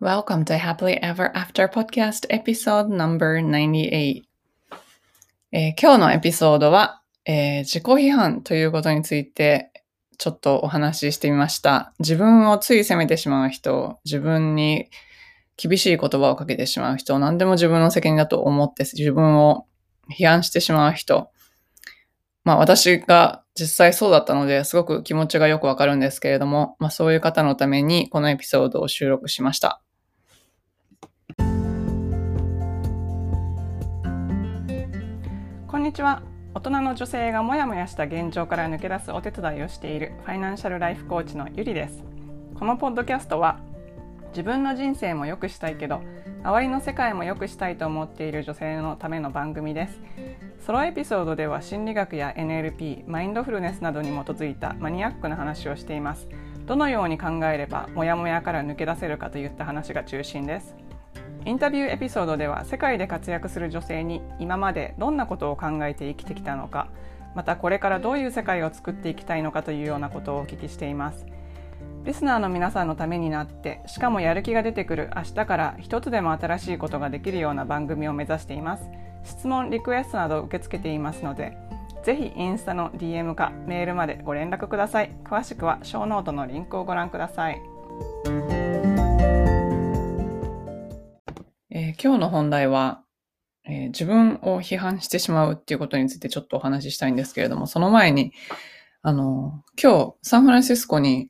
Welcome to Happily Ever After Podcast Episode No.98、えー今日のエピソードは、えー自己批判ということについてちょっとお話ししてみました。自分をつい責めてしまう人、自分に厳しい言葉をかけてしまう人、何でも自分の責任だと思って自分を批判してしまう人。まあ私が実際そうだったのですごく気持ちがよくわかるんですけれども、まあそういう方のためにこのエピソードを収録しました。こんにちは。大人の女性がモヤモヤした現状から抜け出すお手伝いをしているファイナンシャルライフコーチのゆりです。このポッドキャストは自分の人生も良くしたいけど周りの世界も良くしたいと思っている女性のための番組です。ソロエピソードでは心理学や NLP、マインドフルネスなどに基づいたマニアックな話をしています。どのように考えればモヤモヤから抜け出せるかといった話が中心です。インタビューエピソードでは世界で活躍する女性に今までどんなことを考えて生きてきたのかまたこれからどういう世界を作っていきたいのかというようなことをお聞きしています。リスナーの皆さんのためになってしかもやる気が出てくる明日から一つでも新しいことができるような番組を目指しています。質問リクエストなど受け付けていますのでぜひインスタの DM かメールまでご連絡ください。詳しくはショーノートのリンクをご覧ください。今日の本題は、えー自分を批判してしまうっていうことについてちょっとお話ししたいんですけれども、その前に、あの、今日サンフランシスコに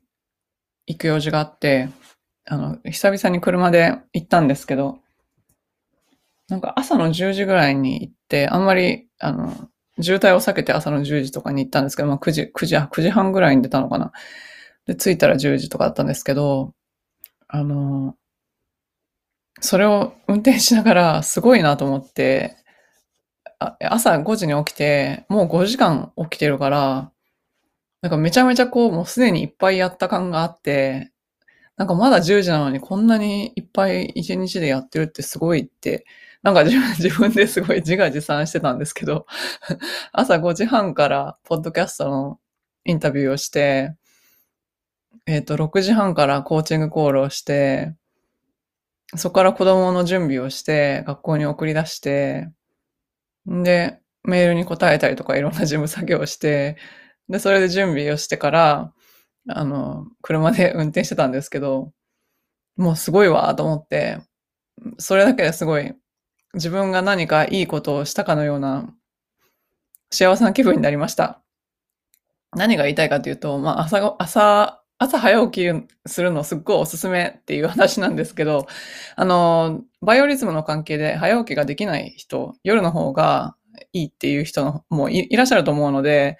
行く用事があって、あの、久々に車で行ったんですけど、なんか朝の10時ぐらいに行って、あんまり、あの、渋滞を避けて朝の10時とかに行ったんですけど、まあ9時、9時、9時半ぐらいに出たのかな。で、着いたら10時とかだったんですけど、あの、それを運転しながらすごいなと思って、あ朝5時に起きて、もう5時間起きてるから、なんかめちゃめちゃこう、もうすでにいっぱいやった感があって、なんかまだ10時なのにこんなにいっぱい一日でやってるってすごいって、なんか自分 自分ですごい自画自賛してたんですけど、朝5時半からポッドキャストのインタビューをして、えっ、と、6時半からコーチングコールをして、そこから子供の準備をして、学校に送り出して、で、メールに答えたりとかいろんな事務作業をして、で、それで準備をしてから、あの、車で運転してたんですけど、もうすごいわと思って、それだけですごい自分が何かいいことをしたかのような幸せな気分になりました。何が言いたいかというと、まあ、朝ご、朝、朝早起きするのすっごいおすすめっていう話なんですけど、あの、バイオリズムの関係で早起きができない人、夜の方がいいっていう人のもいいらっしゃると思うので、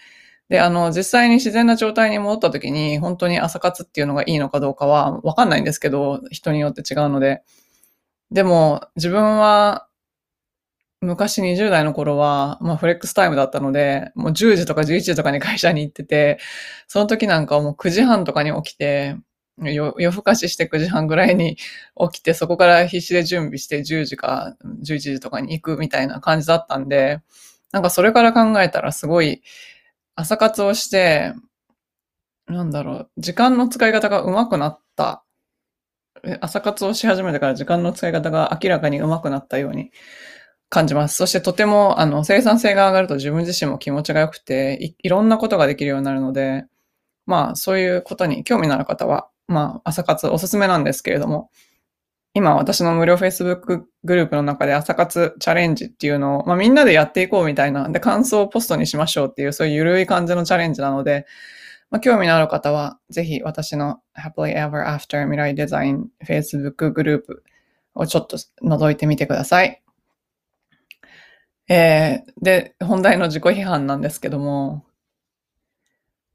で、あの、実際に自然な状態に戻った時に、本当に朝活っていうのがいいのかどうかはわかんないんですけど、人によって違うので。でも、自分は、昔20代の頃は、まあフレックスタイムだったので、もう10時とか11時とかに会社に行ってて、その時なんかはもう9時半とかに起きて、よ夜更かしして9時半ぐらいに起きて、そこから必死で準備して10時か11時とかに行くみたいな感じだったんで、なんかそれから考えたらすごい朝活をして、なんだろう、時間の使い方が上手くなった。朝活をし始めてから時間の使い方が明らかに上手くなったように感じます。そしてとても、あの、生産性が上がると自分自身も気持ちが良くて、いいろんなことができるようになるので、まあ、そういうことに興味のある方は、まあ、朝活おすすめなんですけれども、今私の無料 Facebook グループの中で朝活チャレンジっていうのを、まあみんなでやっていこうみたいな、で感想をポストにしましょうっていう、そういう緩い感じのチャレンジなので、まあ興味のある方は、ぜひ私の Happily Ever After 未来デザイン Facebook グループをちょっと覗いてみてください。えー、で、本題の自己批判なんですけども、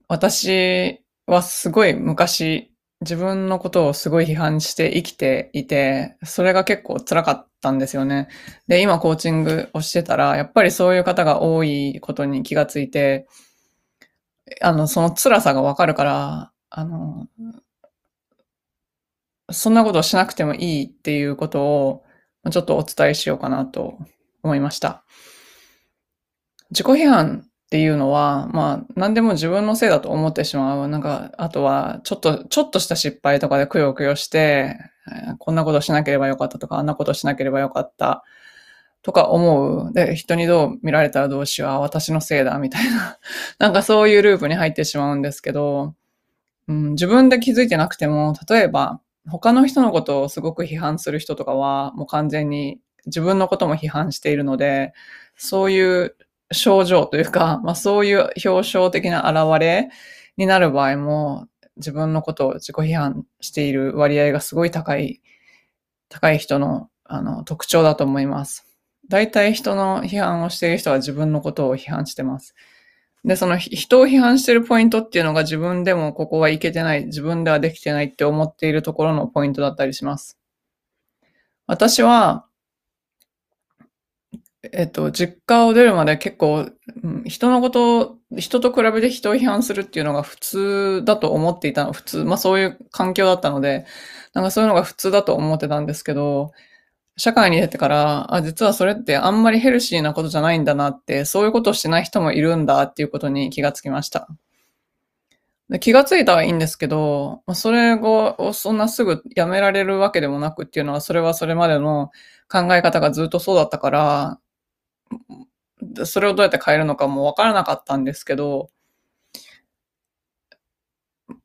私はすごい昔、自分のことをすごい批判して生きていて、それが結構辛かったんですよね。で、今コーチングをしてたら、やっぱりそういう方が多いことに気がついて、あの、その辛さがわかるから、あの、そんなことをしなくてもいいっていうことを、ちょっとお伝えしようかなと思いました。自己批判っていうのは、まあ、何でも自分のせいだと思ってしまう。なんか、あとは、ちょっと、ちょっとした失敗とかでくよくよして、こんなことしなければよかったとか、あんなことしなければよかったとか思う。で、人にどう見られたらどうしよう、私のせいだ、みたいな。なんかそういうループに入ってしまうんですけど、うん、自分で気づいてなくても、例えば、他の人のことをすごく批判する人とかは、もう完全に自分のことも批判しているので、そういう症状というか、まあそういう表彰的な現れになる場合も、自分のことを自己批判している割合がすごい高い、高い人のあの特徴だと思います。大体人の批判をしている人は自分のことを批判してます。で、その人を批判してるポイントっていうのが自分でもここはいけてない、自分ではできてないって思っているところのポイントだったりします。私は、えっと、実家を出るまで結構、人のこと、人と比べて人を批判するっていうのが普通だと思っていたの、普通、まあそういう環境だったので、なんかそういうのが普通だと思ってたんですけど、社会に出てから、あ、実はそれってあんまりヘルシーなことじゃないんだなって、そういうことをしてない人もいるんだっていうことに気がつきました。で気がついたはいいんですけど、それをそんなすぐやめられるわけでもなくっていうのは、それはそれまでの考え方がずっとそうだったから、それをどうやって変えるのかもわからなかったんですけど、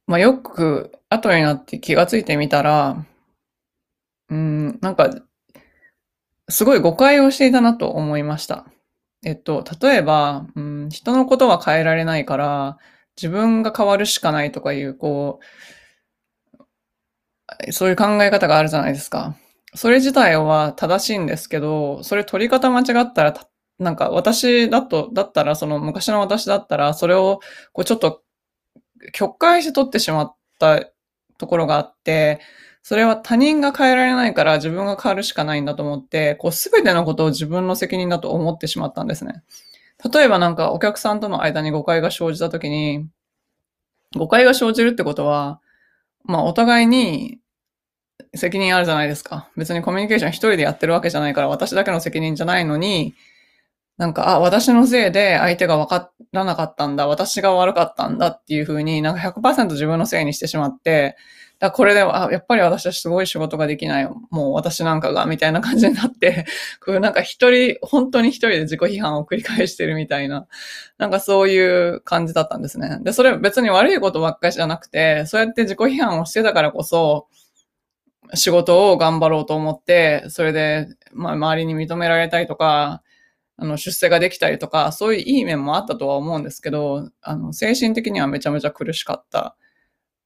まあ、よく後になって気がついてみたら、うん、なんか、すごい誤解をしていたなと思いました。えっと、例えば、うん、人のことは変えられないから、自分が変わるしかないとかいう、こう、そういう考え方があるじゃないですか。それ自体は正しいんですけど、それ取り方間違ったら、なんか私だと、だったら、その昔の私だったら、それをこうちょっと曲解して取ってしまったところがあって、それは他人が変えられないから自分が変わるしかないんだと思って、こうすべてのことを自分の責任だと思ってしまったんですね。例えばなんかお客さんとの間に誤解が生じたときに、誤解が生じるってことは、まあお互いに責任あるじゃないですか。別にコミュニケーション一人でやってるわけじゃないから私だけの責任じゃないのに、なんか、あ、私のせいで相手が分からなかったんだ、私が悪かったんだっていうふうになんか100%自分のせいにしてしまって、だこれでは、やっぱり私はすごい仕事ができない。もう私なんかが、みたいな感じになって、こうなんか一人、本当に一人で自己批判を繰り返してるみたいな、なんかそういう感じだったんですね。で、それ別に悪いことばっかりじゃなくて、そうやって自己批判をしてたからこそ、仕事を頑張ろうと思って、それで、まあ、周りに認められたりとか、あの、出世ができたりとか、そういういい面もあったとは思うんですけど、あの、精神的にはめちゃめちゃ苦しかった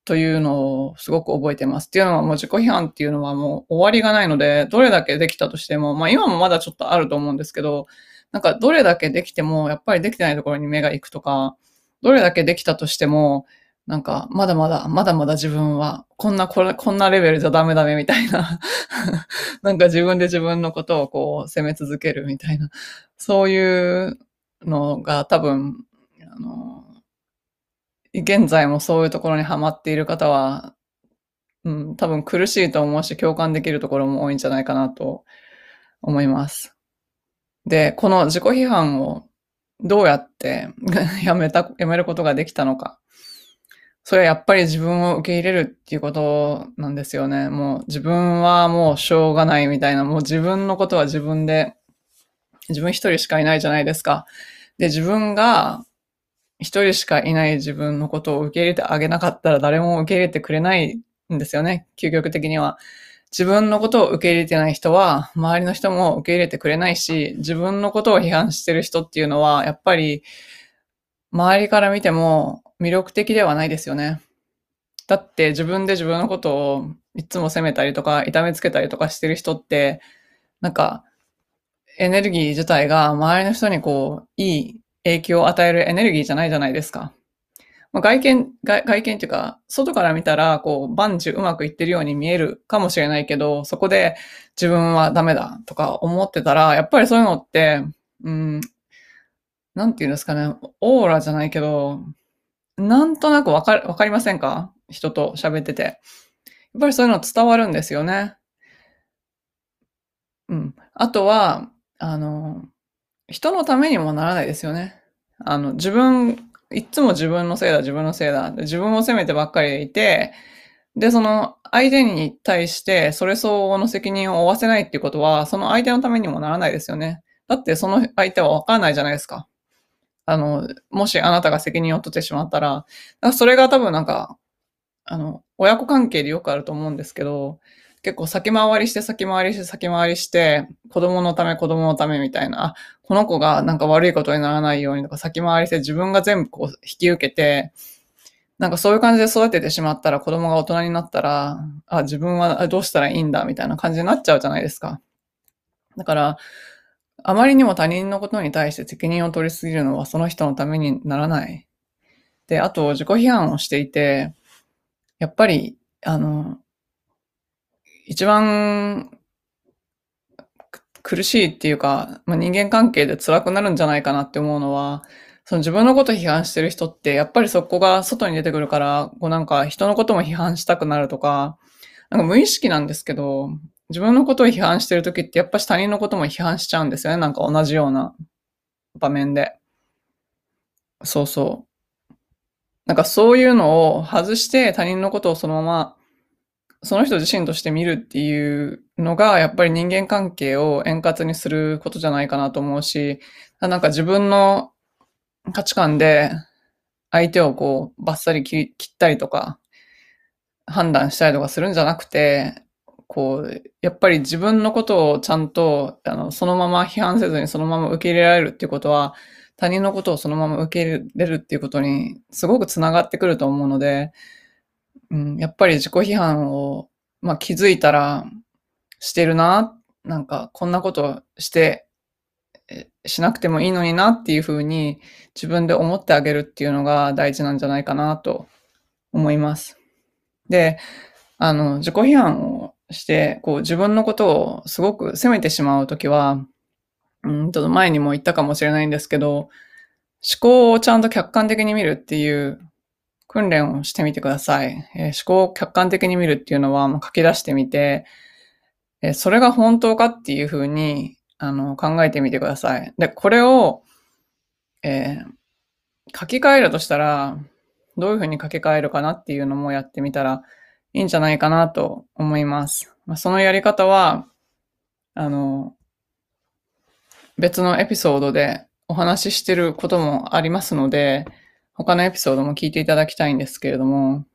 というのをすごく覚えてます。っていうのはもう自己批判っていうのはもう終わりがないので、どれだけできたとしても、まあ今もまだちょっとあると思うんですけど、なんかどれだけできても、やっぱりできてないところに目が行くとか、どれだけできたとしても、なんか、まだまだ、まだまだ自分は、こんな、これ、こんなレベルじゃダメダメみたいな なんか自分で自分のことをこう、責め続けるみたいな、そういうのが多分、あの、現在もそういうところにハマっている方は、うん、多分苦しいと思うし、共感できるところも多いんじゃないかなと思います。で、この自己批判をどうやって やめた、やめることができたのか。それはやっぱり自分を受け入れるっていうことなんですよね。もう自分はもうしょうがないみたいな、もう自分のことは自分で、自分一人しかいないじゃないですか。で、自分が一人しかいない自分のことを受け入れてあげなかったら誰も受け入れてくれないんですよね。究極的には。自分のことを受け入れてない人は、周りの人も受け入れてくれないし、自分のことを批判してる人っていうのは、やっぱり、周りから見ても魅力的ではないですよね。だって自分で自分のことをいつも責めたりとか、痛めつけたりとかしてる人って、なんか、エネルギー自体が周りの人にこう、いい影響を与えるエネルギーじゃないじゃないですか。まあ、外見、外外見っていうか、外から見たら、こう、万事うまくいってるように見えるかもしれないけど、そこで自分はダメだとか思ってたら、やっぱりそういうのって、うん、なんて言うんですかね、オーラじゃないけど、なんとなくわかわかりませんか？人と喋ってて。やっぱりそういうの伝わるんですよね。うん。あとは、あの、人のためにもならないですよね。あの、自分、いつも自分のせいだ、自分のせいだ。自分を責めてばっかりいて、で、その相手に対してそれ相応の責任を負わせないっていうことは、その相手のためにもならないですよね。だってその相手はわからないじゃないですか。あの、もしあなたが責任を取ってしまったら、らそれが多分なんか、あの、親子関係でよくあると思うんですけど、結構先回りして先回りして先回りして、子供のため子供のためみたいな、あ、この子がなんか悪いことにならないようにとか先回りして自分が全部こう引き受けて、なんかそういう感じで育ててしまったら子供が大人になったら、あ、自分はどうしたらいいんだみたいな感じになっちゃうじゃないですか。だから、あまりにも他人のことに対して責任を取りすぎるのはその人のためにならない。で、あと自己批判をしていて、やっぱり、あの、一番苦しいっていうか、まあ、人間関係で辛くなるんじゃないかなって思うのは、その自分のこと批判してる人って、やっぱりそこが外に出てくるから、こうなんか人のことも批判したくなるとか、なんか無意識なんですけど、自分のことを批判してるときって、やっぱし他人のことも批判しちゃうんですよね。なんか同じような場面で。そうそう。なんかそういうのを外して他人のことをそのまま、その人自身として見るっていうのが、やっぱり人間関係を円滑にすることじゃないかなと思うし、なんか自分の価値観で相手をこうバッサリ切ったりとか、判断したりとかするんじゃなくて、こう、やっぱり自分のことをちゃんと、あの、そのまま批判せずにそのまま受け入れられるっていうことは、他人のことをそのまま受け入れるっていうことにすごくつながってくると思うので、うん、やっぱり自己批判を、まあ、気づいたらしてるな、なんかこんなことして、しなくてもいいのになっていうふうに自分で思ってあげるっていうのが大事なんじゃないかなと思います。で、あの、自己批判をして、こう自分のことをすごく責めてしまうときは、うんと前にも言ったかもしれないんですけど、思考をちゃんと客観的に見るっていう訓練をしてみてください。えー、思考を客観的に見るっていうのは、もう書き出してみて、えー、それが本当かっていうふうにあの考えてみてください。で、これを、えー、書き換えるとしたら、どういうふうに書き換えるかなっていうのもやってみたらいいんじゃないかなと思います。まあ、そのやり方は、あの、別のエピソードでお話ししてることもありますので、他のエピソードも聞いていただきたいんですけれども、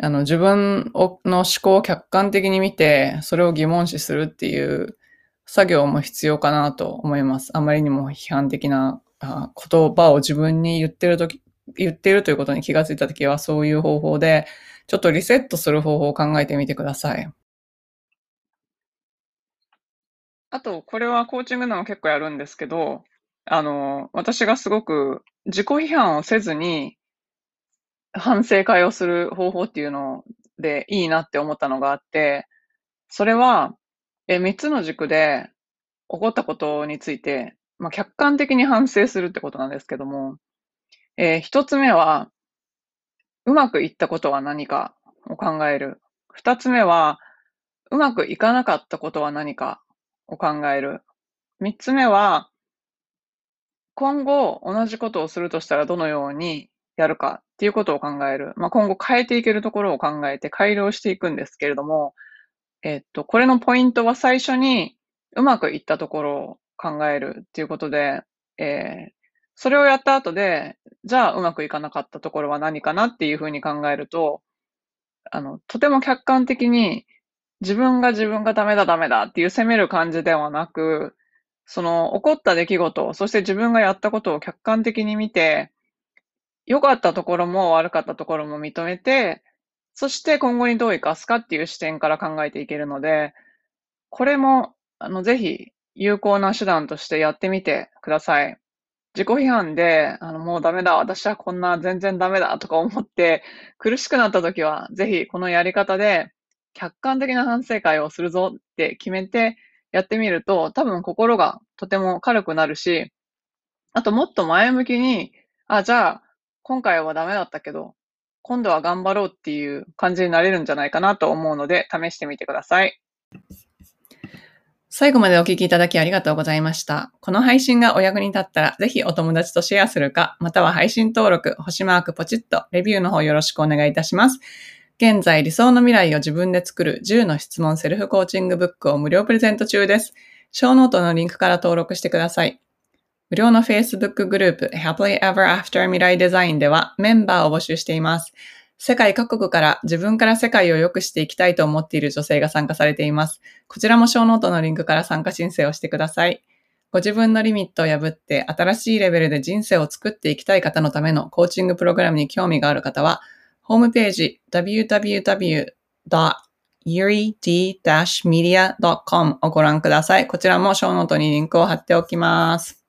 あの、自分の思考を客観的に見て、それを疑問視するっていう作業も必要かなと思います。あまりにも批判的な言葉を自分に言ってるとき、言っているということに気がついたときは、そういう方法でちょっとリセットする方法を考えてみてください。あと、これはコーチングでも結構やるんですけど、あの、私がすごく自己批判をせずに反省会をする方法っていうのでいいなって思ったのがあって、それは、え、三つの軸で起こったことについて、まあ、客観的に反省するってことなんですけども、えー、一つ目は、うまくいったことは何かを考える。二つ目は、うまくいかなかったことは何かを考える。三つ目は、今後同じことをするとしたらどのようにやるかっていうことを考える。まあ、今後変えていけるところを考えて改良していくんですけれども、えっと、これのポイントは最初にうまくいったところを考えるっていうことで、えー、それをやった後で、じゃあうまくいかなかったところは何かなっていうふうに考えると、あの、とても客観的に自分が自分がダメだダメだっていう責める感じではなく、その起こった出来事、そして自分がやったことを客観的に見て、良かったところも悪かったところも認めて、そして今後にどう生かすかっていう視点から考えていけるので、これも、あの、ぜひ有効な手段としてやってみてください。自己批判で、あの、もうダメだ、私はこんな全然ダメだとか思って苦しくなった時は、ぜひこのやり方で客観的な反省会をするぞって決めてやってみると、多分心がとても軽くなるし、あともっと前向きに、あ、じゃあ、今回はダメだったけど、今度は頑張ろうっていう感じになれるんじゃないかなと思うので、試してみてください。最後までお聞きいただきありがとうございました。この配信がお役に立ったら、ぜひお友達とシェアするか、または配信登録、星マークポチッと、レビューの方よろしくお願いいたします。現在理想の未来を自分で作る10の質問セルフコーチングブックを無料プレゼント中です。ショーノートのリンクから登録してください。無料の Facebook グループ Happily Ever After 未来デザインではメンバーを募集しています。世界各国から自分から世界を良くしていきたいと思っている女性が参加されています。こちらもショーノートのリンクから参加申請をしてください。ご自分のリミットを破って新しいレベルで人生を作っていきたい方のためのコーチングプログラムに興味がある方は、ホームページ www.yuri-media.com をご覧ください。こちらもショーノートにリンクを貼っておきます。